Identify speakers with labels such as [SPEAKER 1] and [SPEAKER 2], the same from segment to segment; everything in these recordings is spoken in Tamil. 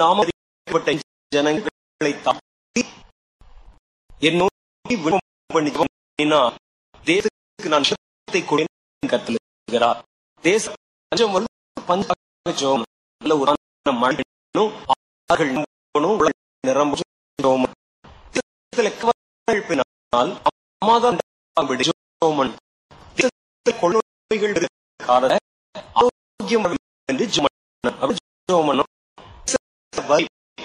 [SPEAKER 1] நாமப்பட்ட ஜனங்களை தாக்கி என்னோடு விருப்பம் பண்ணினா தேசத்துக்கு நான் சத்தை கொடுத்து கத்தலுகிறார் தேச பஞ்சம் வந்து பஞ்சம் நல்ல ஒரு மழையும் ஆறுகள் நிரம்பும் கவல்பினால் அம்மாதான் விடுஜோமன் கொள்கைகள் காரண ஆரோக்கியம் என்று ஜோமன்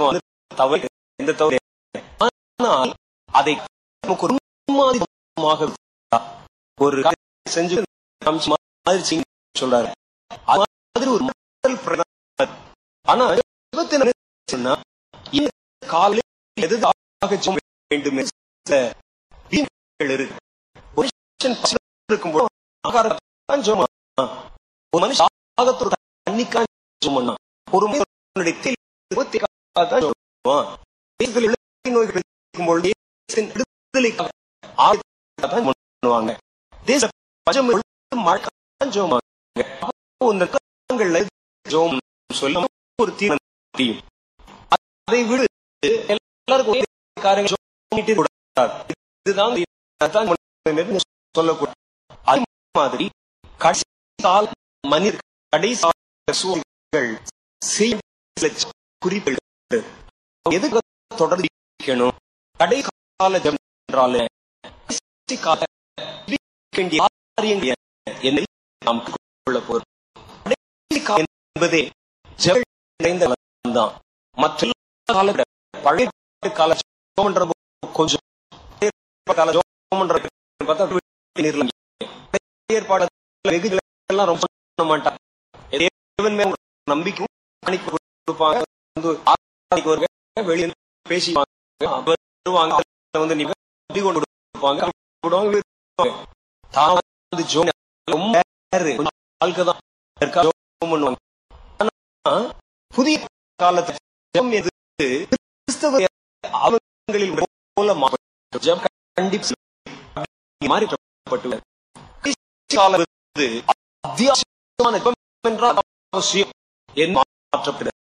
[SPEAKER 1] கொஞ்சமோ தவறு எந்த தவறு ஆனால் அதை நமக்கு ஒரு முன்மாதிரமாக ஒரு செஞ்சு மாதிரி சொல்றாரு மாதிரி ஒரு ஆனா இந்த காலையில் எது வேண்டும் இருக்கு ஒரு இருக்கும்போது ஆகாரத்தான் ஜோமா ஒரு மனுஷன் ஆகத்தோட தண்ணிக்கான் ஜோமன்னா ஒரு முறை தேச ஒரு அதை விடு எல்லாருக்கும் இதுதான் சொல்லக்கூடிய மாதிரி கடைசி கால கடைசி குறிப்புகள் எதுக்கு தொடர்ந்து கடை கால என்றால் நாம் கொள்ள போகிறோம் என்பதே நிறைந்த மற்ற கால பழைய கால கொஞ்சம் கால ஏற்பாடு நம்பிக்கை கொடுப்பாங்க புதிய காலத்தில் அத்தியாவசியமான அவசியம் என் மாற்றப்படுகிறது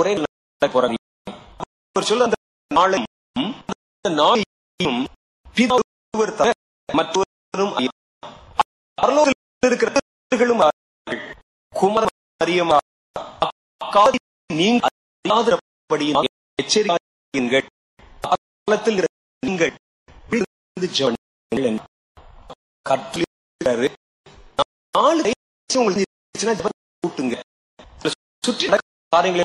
[SPEAKER 1] ஒரே நீங்கள் சுற்றி காரியங்களை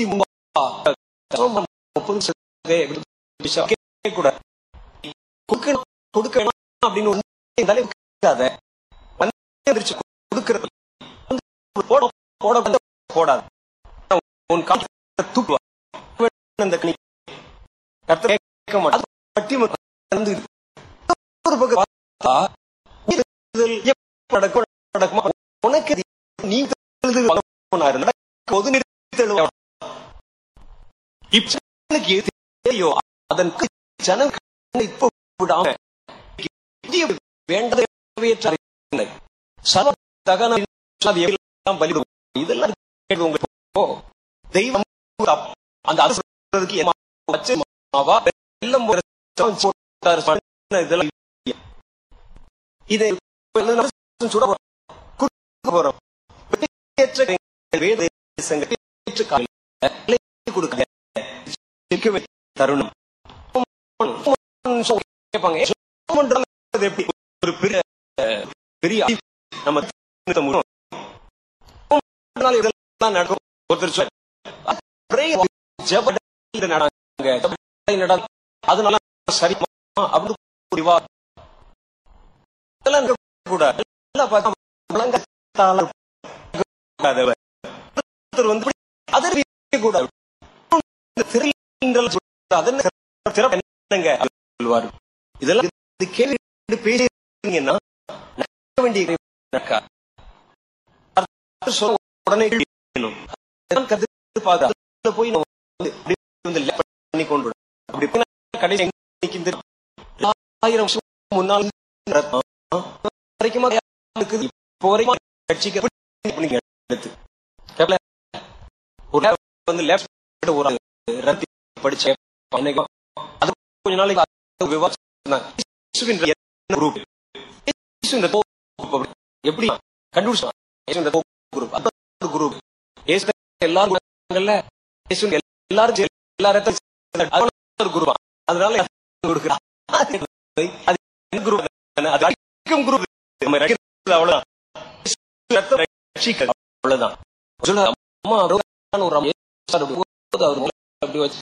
[SPEAKER 1] முப்பத்தி முப்பது கொடுக்க அப்படின்னு போட போட போடாது உன் காலத்தை தூக்குவா அந்த கேட்க பட்டி ஒரு பக்கம் பார்த்தா நடக்கும் நடக்குமா உனக்கு நீ இருந்தா இப்பனுக்கு அதன் இப்போ வேண்டதை இதெல்லாம் இதெல்லாம் இதை சுட போறோம் கொடுக்க இருக்க தருணம் எப்படி ஒரு பெரிய பெரிய நம்ம இதெல்லாம் நடக்கும் ஒருத்தர் நடாங்க அதனால சரி அப்படின்னு கூட அதர் கூட அதன் என்னங்க சொல்வாரு இதெல்லாம் கேள்வி பேசிங்கன்னா வேண்டிய உடனே போய் பண்ணி கொண்டு அப்படி கடைசி ஆயிரம் வருஷம் முன்னால் வரைக்கும் இருக்குது வரைக்கும் கட்சிக்கு நீங்க எடுத்து ஒரு வந்து லேப்டாப் ஒரு ரத்தி படிச்ச இன்னைக்கு அது கொஞ்ச நாளைக்கு விவாதிச்சாங்க குரூப் எப்படி கண்டுபிடிச்சாங்க குரூப் அது குரூப் எல்லாரும் எல்லாரும் எல்லாரும் குரூப் அதனால அது குரூப் அது குரூப் அவ்வளவுதான் அம்மா ஒரு அப்படி வச்சு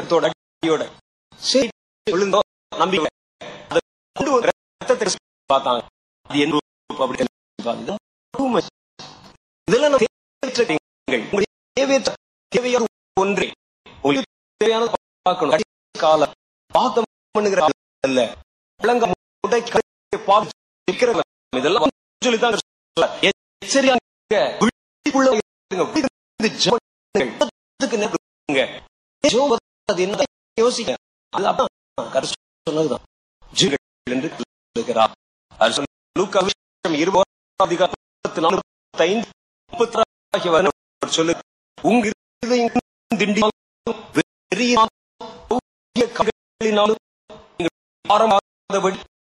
[SPEAKER 1] அடியோட சரி விழுந்தோ நம்பி அதை கொண்டு வந்து ரத்தத்தை பார்த்தாங்க அது என்ன அப்படி இதெல்லாம் தேவையற்ற தேவையான ஒன்றே உங்களுக்கு தேவையான பார்க்கணும் கால பாத்தம் பண்ணுகிற அல்ல விளங்க முட்டை பார்க்கிற இதெல்லாம் சொல்லிதான் எச்சரியாக விழிப்புள்ள ஜோபத்துக்கு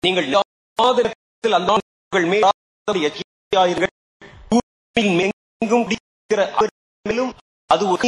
[SPEAKER 1] நீங்கள் யாதத்தில் அது ஒரு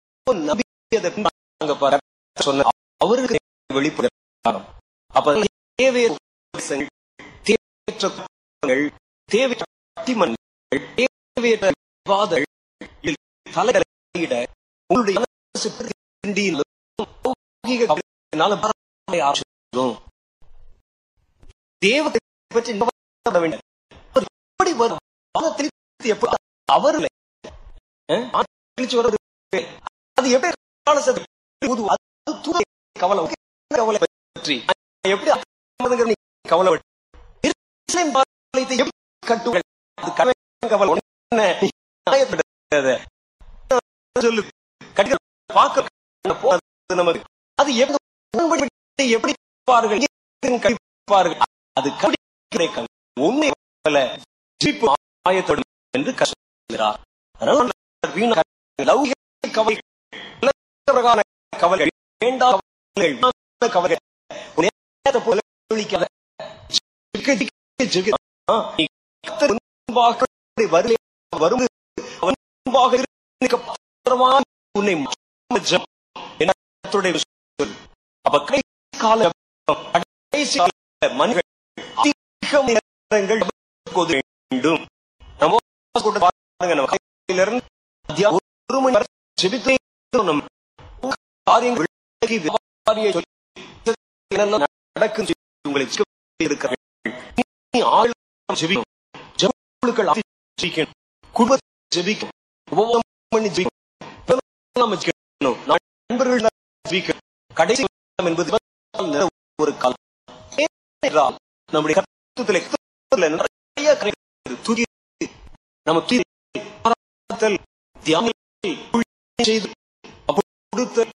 [SPEAKER 1] சொன்ன அவருக்கு வெளிப்படுத்தாரம் அப்ப தேவையற்ற தேவையற்ற சக்திமன்கள் தேவத்தை பற்றி அவர்களை அது எப்படி கவலை கவலை பற்றி எப்படி கவலை எப்படி கவலை சொல்லு பார்க்க நமக்கு அது எப்படி எப்படி கழிப்பார்கள் அது உண்மை ஆயத்தோடு என்று கஷ்டப்படுகிறார் கவலை பிரகார கவலைகள் வேண்டாம் வேண்டும் நம்ம ஒரு மணி நேரம் ஜெபித்து நடக்கும் உங்களை கடைசி என்பது ஒரு காலம் நம்முடைய நம்ம செய்து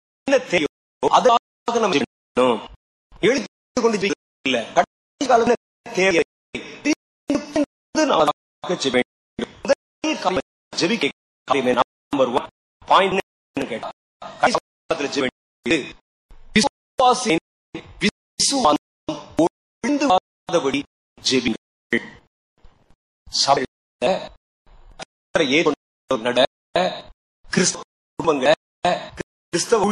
[SPEAKER 1] என்ன அதற்காக நம்ம எழுத்து கொண்டு இல்ல கடைசி தேவையை நட கிறிஸ்தவ குடும்பங்க கிறிஸ்தவ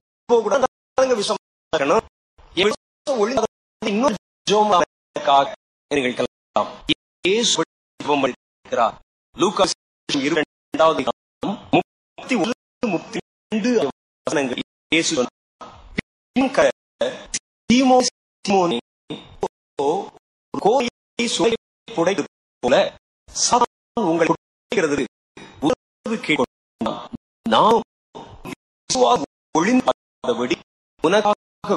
[SPEAKER 1] கூட விஷம் போல சாத்தான் நாம் ஒளிந்து வெடி உனக்காக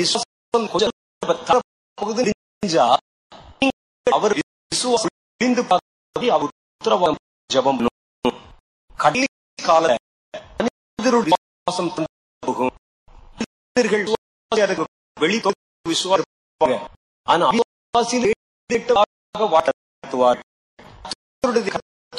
[SPEAKER 1] விசுவாசம் அவர் உத்தரவாதம் ஜபம் கடலி கால வெளி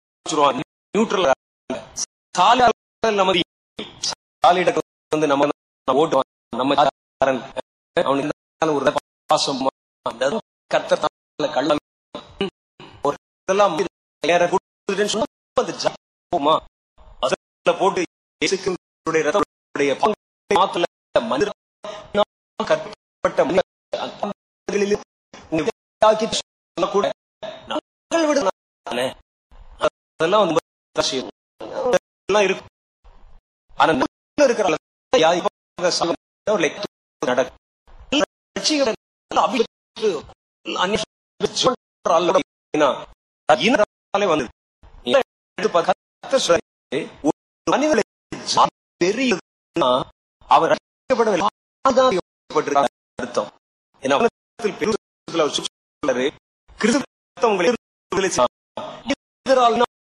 [SPEAKER 1] நியூட்ரல் சாலையாளர் நமது சாலையிட வந்து நம்ம ஓட்டு நம்ம அவனுக்கு ஒரு பாசம் கத்தர் கள்ளெல்லாம் போட்டு மனித கற்பட்ட சொல்லக்கூட அதெல்லாம் வந்து விஷயம் இருக்கும் ஆனா இருக்கிற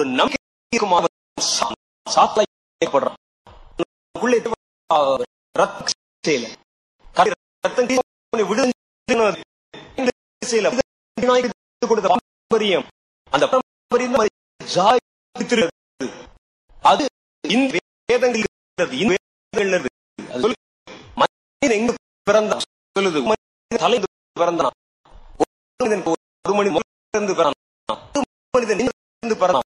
[SPEAKER 1] ஒரு அந்த அது இந்த வேதங்கள் மனிதன் பிறந்தான் சொல்லுது பிறந்தான் ஒரு பிறந்தான் பிறந்தான்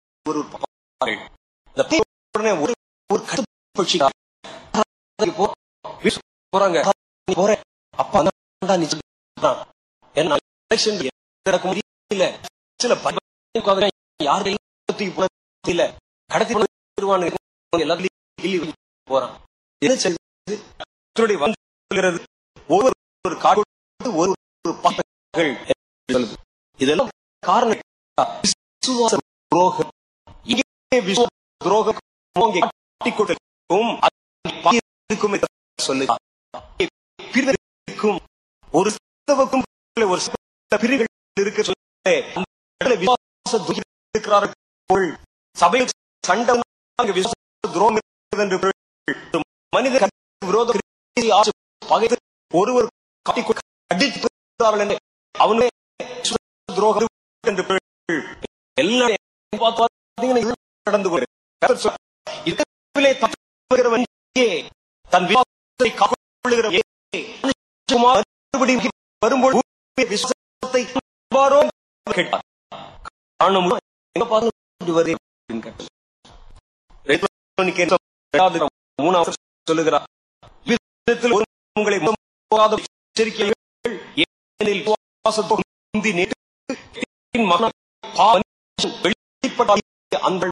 [SPEAKER 1] உடனே ஒரு ஒரு கட்டுப்பட்சி போறாங்க போறேன் அப்ப அந்த சில கடத்தி எல்லாத்துலயும் போறான் என்ன ஒவ்வொரு ஒரு காடு ஒரு ஒரு இதெல்லாம் காரணம் விசுவாச இங்கே துரோகம் சொல்லுக்கும் ஒரு ஒரு பிரிவுகள் இருக்க சொல்ல சபையில் சண்டை துரோகம் என்று மனித விரோத ஒருவர் அடித்தார்கள் அவனே துரோகம் என்று எல்லா நடந்து கொண்டு தன் வரும்போது சொல்லுகிறார் உங்களை போகாத நேற்று அன்பள்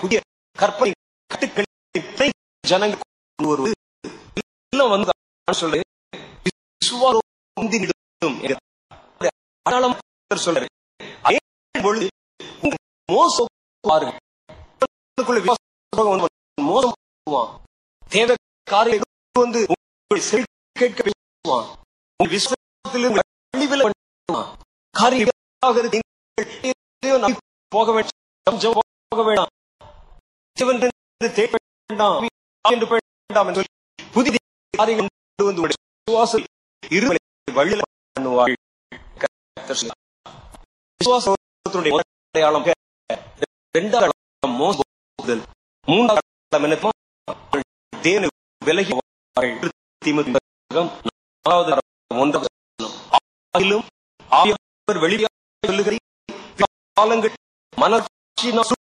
[SPEAKER 1] புதிய கற்பனை கட்டுக்களை ஜனங்கள் வந்து சொல்றது மோசம் மோசம் வந்து கேட்க பேசுவான் காரியம் போக வேண்டும் போக வேண்டாம் என்று புதிய காரியங்கள் வெளியாக சொல்லுகிறேன் மலர்ச்சி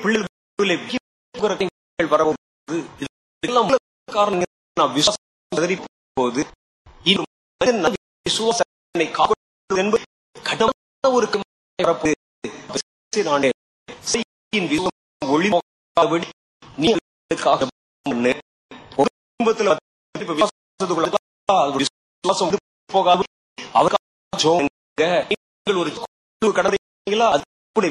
[SPEAKER 1] பிள்ளைகள் காரணம் போது இன்னும் ஒரு ஒளி போகாவிடி ஒரு கடந்தீங்களா அது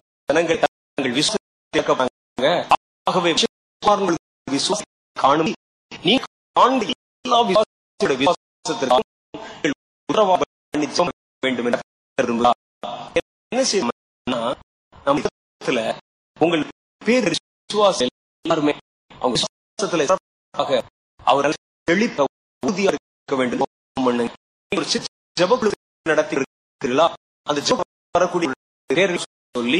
[SPEAKER 1] ஜனங்கள் தங்கள் விசுவாங்க ஆகவே காணும் நீ எல்லா விசுவாசத்திற்கு வேண்டும் என்று கருதுங்களா என்ன செய்யணும்னா நம்ம இடத்துல உங்கள் பேர் விசுவாசம் எல்லாருமே அவங்க விசுவாசத்துல அவரால் தெளிப்ப இருக்க வேண்டும் ஒரு ஜபக்குழு நடத்தி இருக்கிறீர்களா அந்த ஜப வரக்கூடிய சொல்லி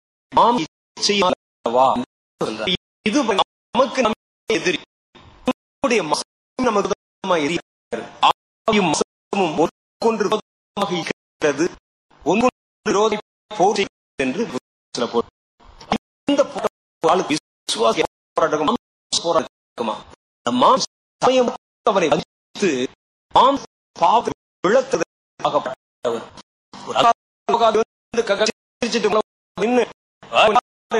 [SPEAKER 1] நாம் இது நமக்கு எதிரி நம்முடைய நமக்கு ஒன்றுக்கொன்று ஒன்று என்று சில இந்த விசுவாச போராட்டம் போராட்டமா மாம் சமயம் அவரை வகித்து மாம் பாவ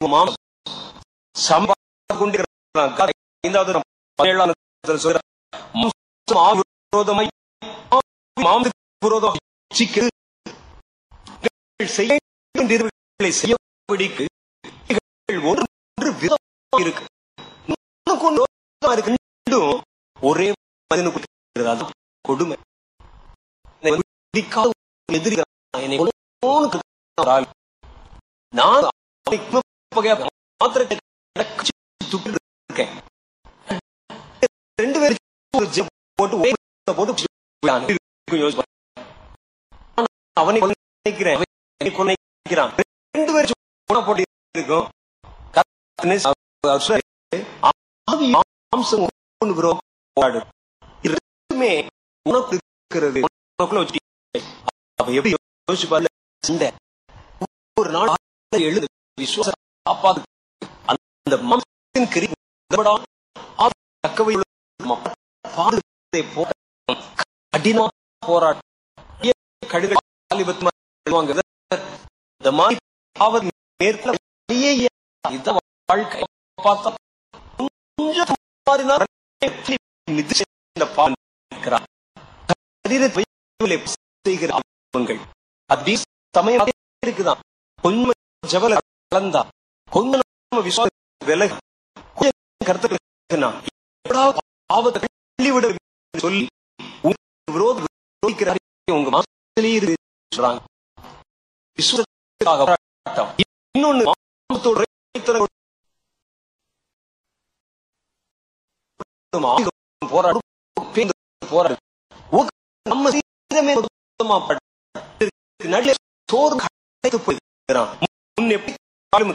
[SPEAKER 1] ஒரே கொடுமை எதிரிகள் நான் வகையா பாத்திரத்தை ரெண்டு பேரும் போட்டு போட்டு அவனை நினைக்கிறேன் ரெண்டு பேரும் போட்டு இருக்கும் உனக்கு எப்படி ஒரு நாள் எழுது விசுவாச காப்பாது செய்கிறார் கொஞ்சம் ஜவல கலந்தா கொஞ்சம் சொல்லி போராடு நம்ம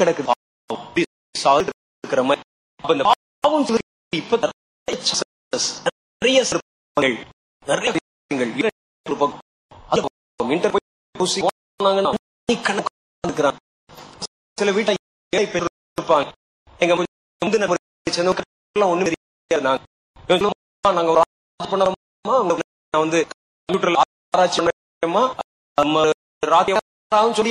[SPEAKER 1] கிடக்குது பாவம் இப்ப நிறைய நிறைய விஷயங்கள் சில வீட்டை பேர் இருப்பாங்க எங்க வந்து ஆராய்ச்சி சொல்லி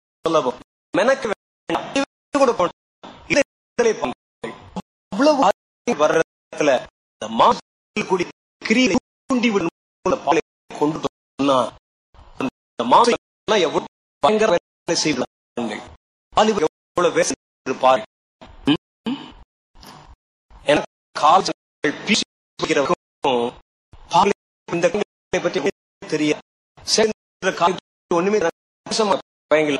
[SPEAKER 1] சொல்லவும் வர்றதுல இந்த மாசில் கூடி கிரியை தூண்டி விடும் பாலை கொண்டு எவ்வளவு பயங்கர வேலை எவ்வளவு வேலை இந்த பற்றி தெரிய சேர்ந்த ஒண்ணுமே பயங்கள்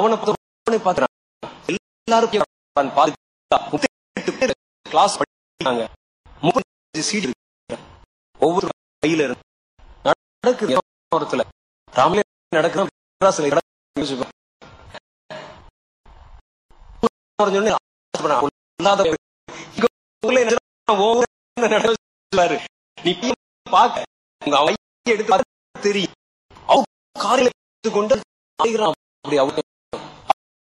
[SPEAKER 1] அவனை பார்த்து எல்லாருக்கும் கிளாஸ் படிக்கிறாங்க ஒவ்வொரு கையில நடக்குது பாக்க உங்க அவையை எடுத்து தெரியும் அவங்க காரில் அப்படி அவங்க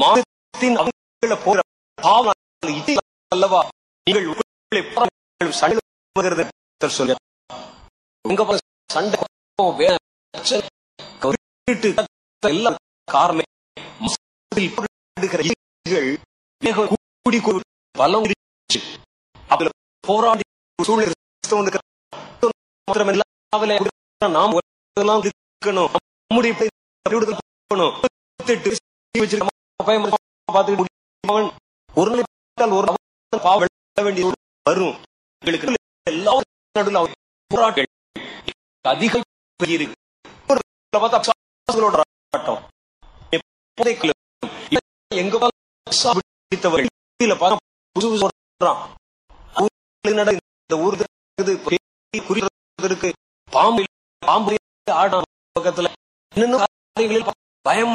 [SPEAKER 1] மாதத்தின் அல்லவா நீங்கள் உங்களை சண்டை சொல்ல உங்க சண்டை காரணம் கூடி பலம் அதுல போராடி சூழ்நிலை நாம் நம்முடைய பாம்பு பயம்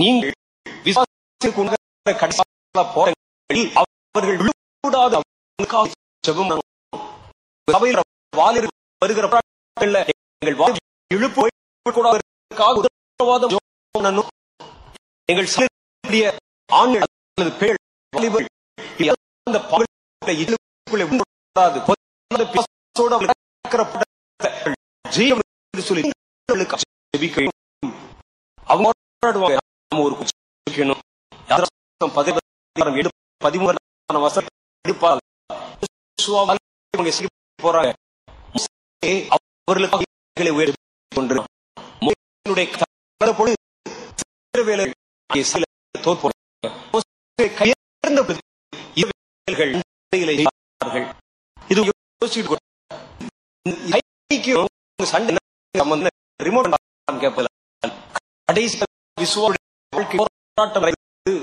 [SPEAKER 1] நீங்கள் விசுவாசத்திற்கு போராட்டங்களில் அவர்கள் எங்கள் அல்லது அந்த அவர்கள் வைக்கணும் பதிமூணு வருஷம் எடுப்பால் போறாங்க அவர்களுக்கு உயர்த்தி கொண்டு சில இது சண்டை சம்பந்தம் ரிமோட் கேட்பதில் கடைசி விசுவாவுடைய போராட்டம்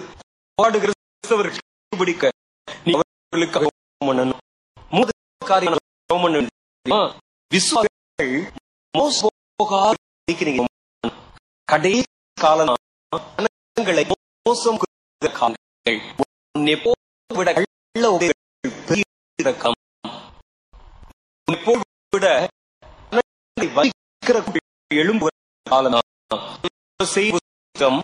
[SPEAKER 1] காலம் மோசம் விட எலும்பு செய்வம்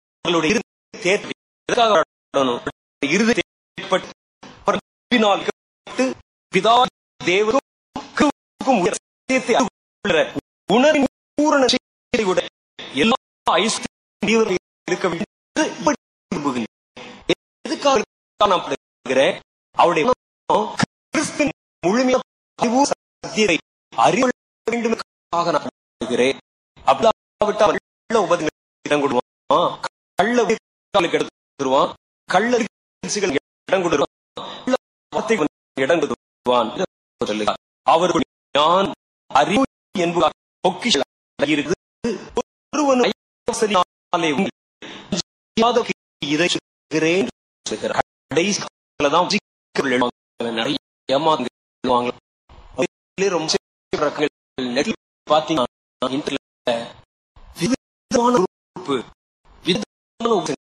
[SPEAKER 1] மக்களுடைய அவருடைய கிறிஸ்தின் நான் இடம் எடுத்துருவான் கள்ள இடம் கொடுத்துருவான் இடம் கொடுத்துருவான் அவருக்கு நான் அறிவு ஒருவன் இதை சொல்கிறேன் கடைசி பாத்தீங்கன்னா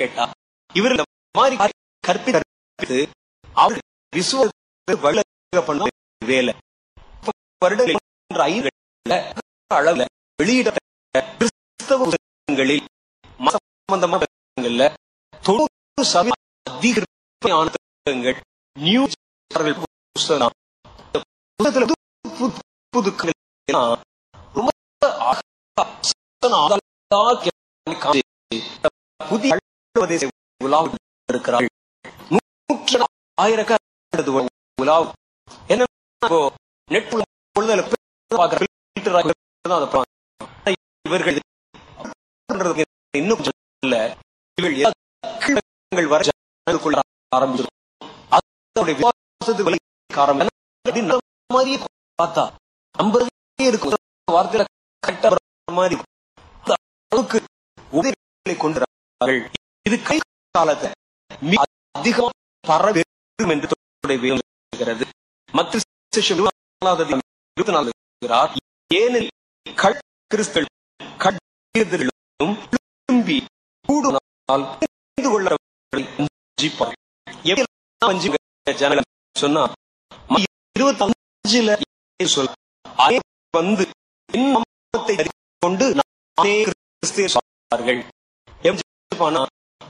[SPEAKER 1] கேட்டா மாதிரி கற்பித்து வேலை அளவுல வெளியிடப்பட்ட கிறிஸ்தவ புத்தகங்களில் சம்பந்தமான தொண்ணூறு சதவீத புத்தகங்கள் புத்தகம் புது புதுக்கள் புதிய உபதேச உலா இருக்கிறார்கள் நூற்று ஆயிரக்கணக்கான உலா என்ன இவர்கள் இன்னும் வர பார்த்தா நம்புறதே இருக்கும் வார்த்தையில கரெக்டா மாதிரி அளவுக்கு உதவிகளை கொண்டார்கள் இது கை காலத்தை அதிகம் பரவேண்டும் என்று ஏனெனில் ஏனில் கிறிஸ்தல் கட்டும் திரும்பி கூடுதலால் தெரிந்து கொள்ள சொன்னா சொல் வந்து என் நாமத்தை கொண்டு நானே கிறிஸ்தே சொல்வார்கள்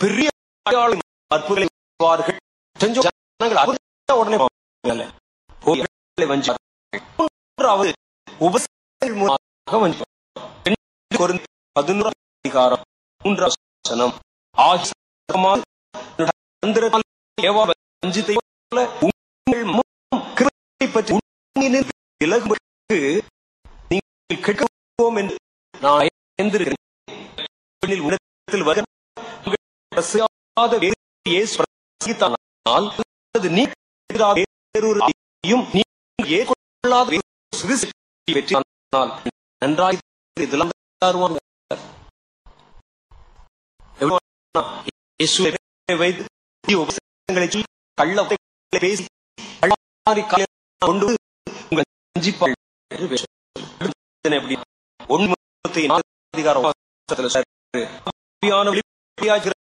[SPEAKER 1] பெரிய உடனே நீங்கள் என்று நான் பசியாத ஏற்கொள்ளாத நன்றாய் அதிகாரம்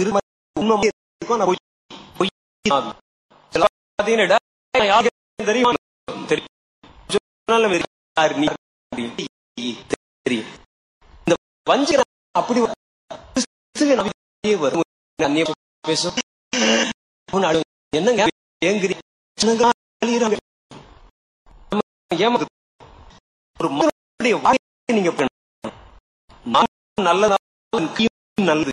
[SPEAKER 1] இரும உண்மை பேசும் என்னங்க ஒரு நீங்க நல்லதா நல்லது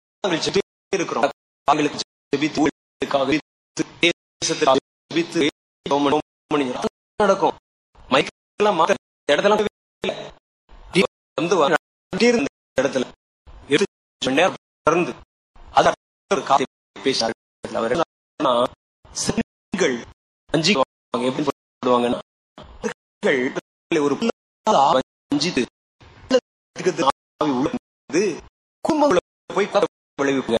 [SPEAKER 1] நடக்கும் இடத்துல போய் விளைவிப்பு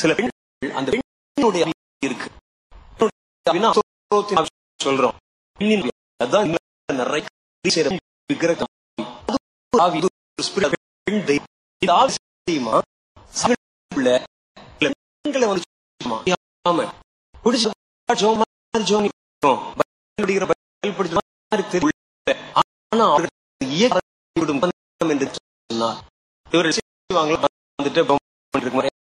[SPEAKER 1] சில பெண்கள் அந்த பெண்ணுடைய இருக்கு சொல்றோம் நிறைய விக்கிரகம் இவர்கள்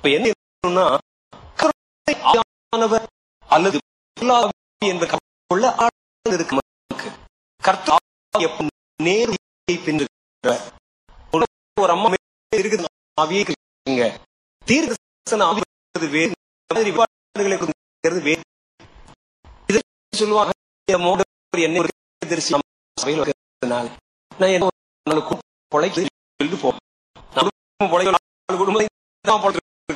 [SPEAKER 1] அப்ப என்ன அல்லது என்ற ஒரு அம்மா இருக்குது தீர்க்கசன வேறு சொல்லுவாங்க என்ன தரிசி சபையில் வைக்கிறதுனால நான் என்ன சொல்லி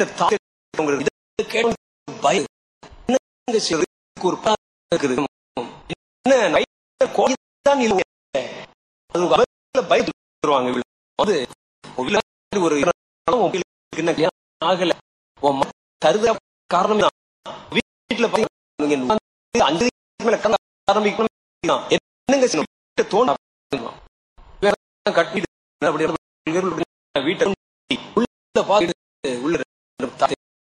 [SPEAKER 1] காரணம் வீட்டுல அஞ்சு என்னங்க வீட்டை உள்ள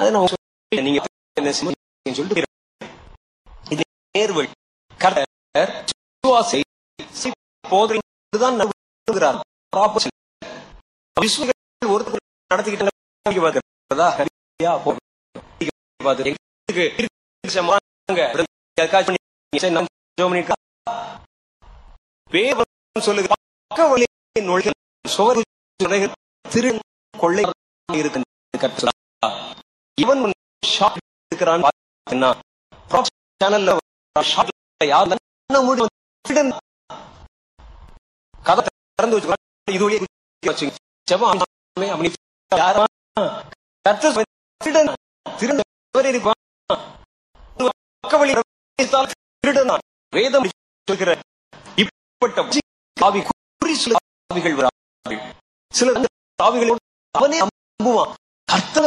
[SPEAKER 1] அதை சுவர் கொள்ளை இருக்கின்ற இவன் ஷார்ட் சேனல்ல ஷார்ட் கதை திறந்து வச்சுக்கிறான் இது செவ்வாய் அப்படி வேதம் சொல்கிற இப்பட்ட காவி குறி சில காவிகள் சில காவிகளோடு அவனே நம்புவான் அர்த்தம்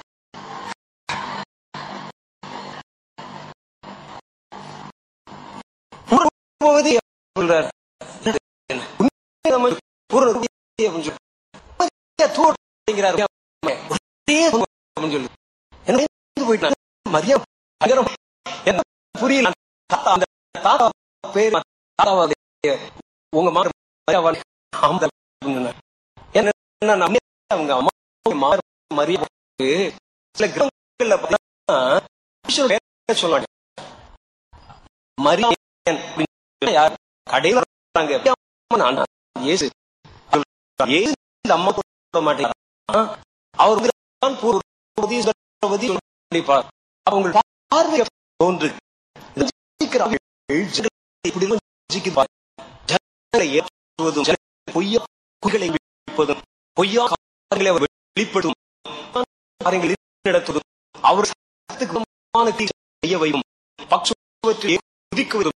[SPEAKER 1] போவது சொல்றார் புரியல உங்க மரியாதை கடையில அவர் வெளிப்படும் அவர் செய்ய வைக்கும் பக்ஷவற்றை ஒதுக்குவதும்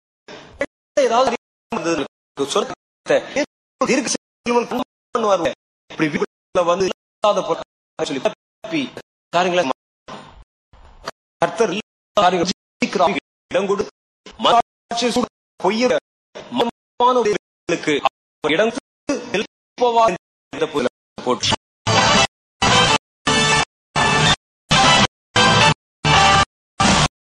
[SPEAKER 1] ஏதாவது கர்த்தர் இடம் போட்டு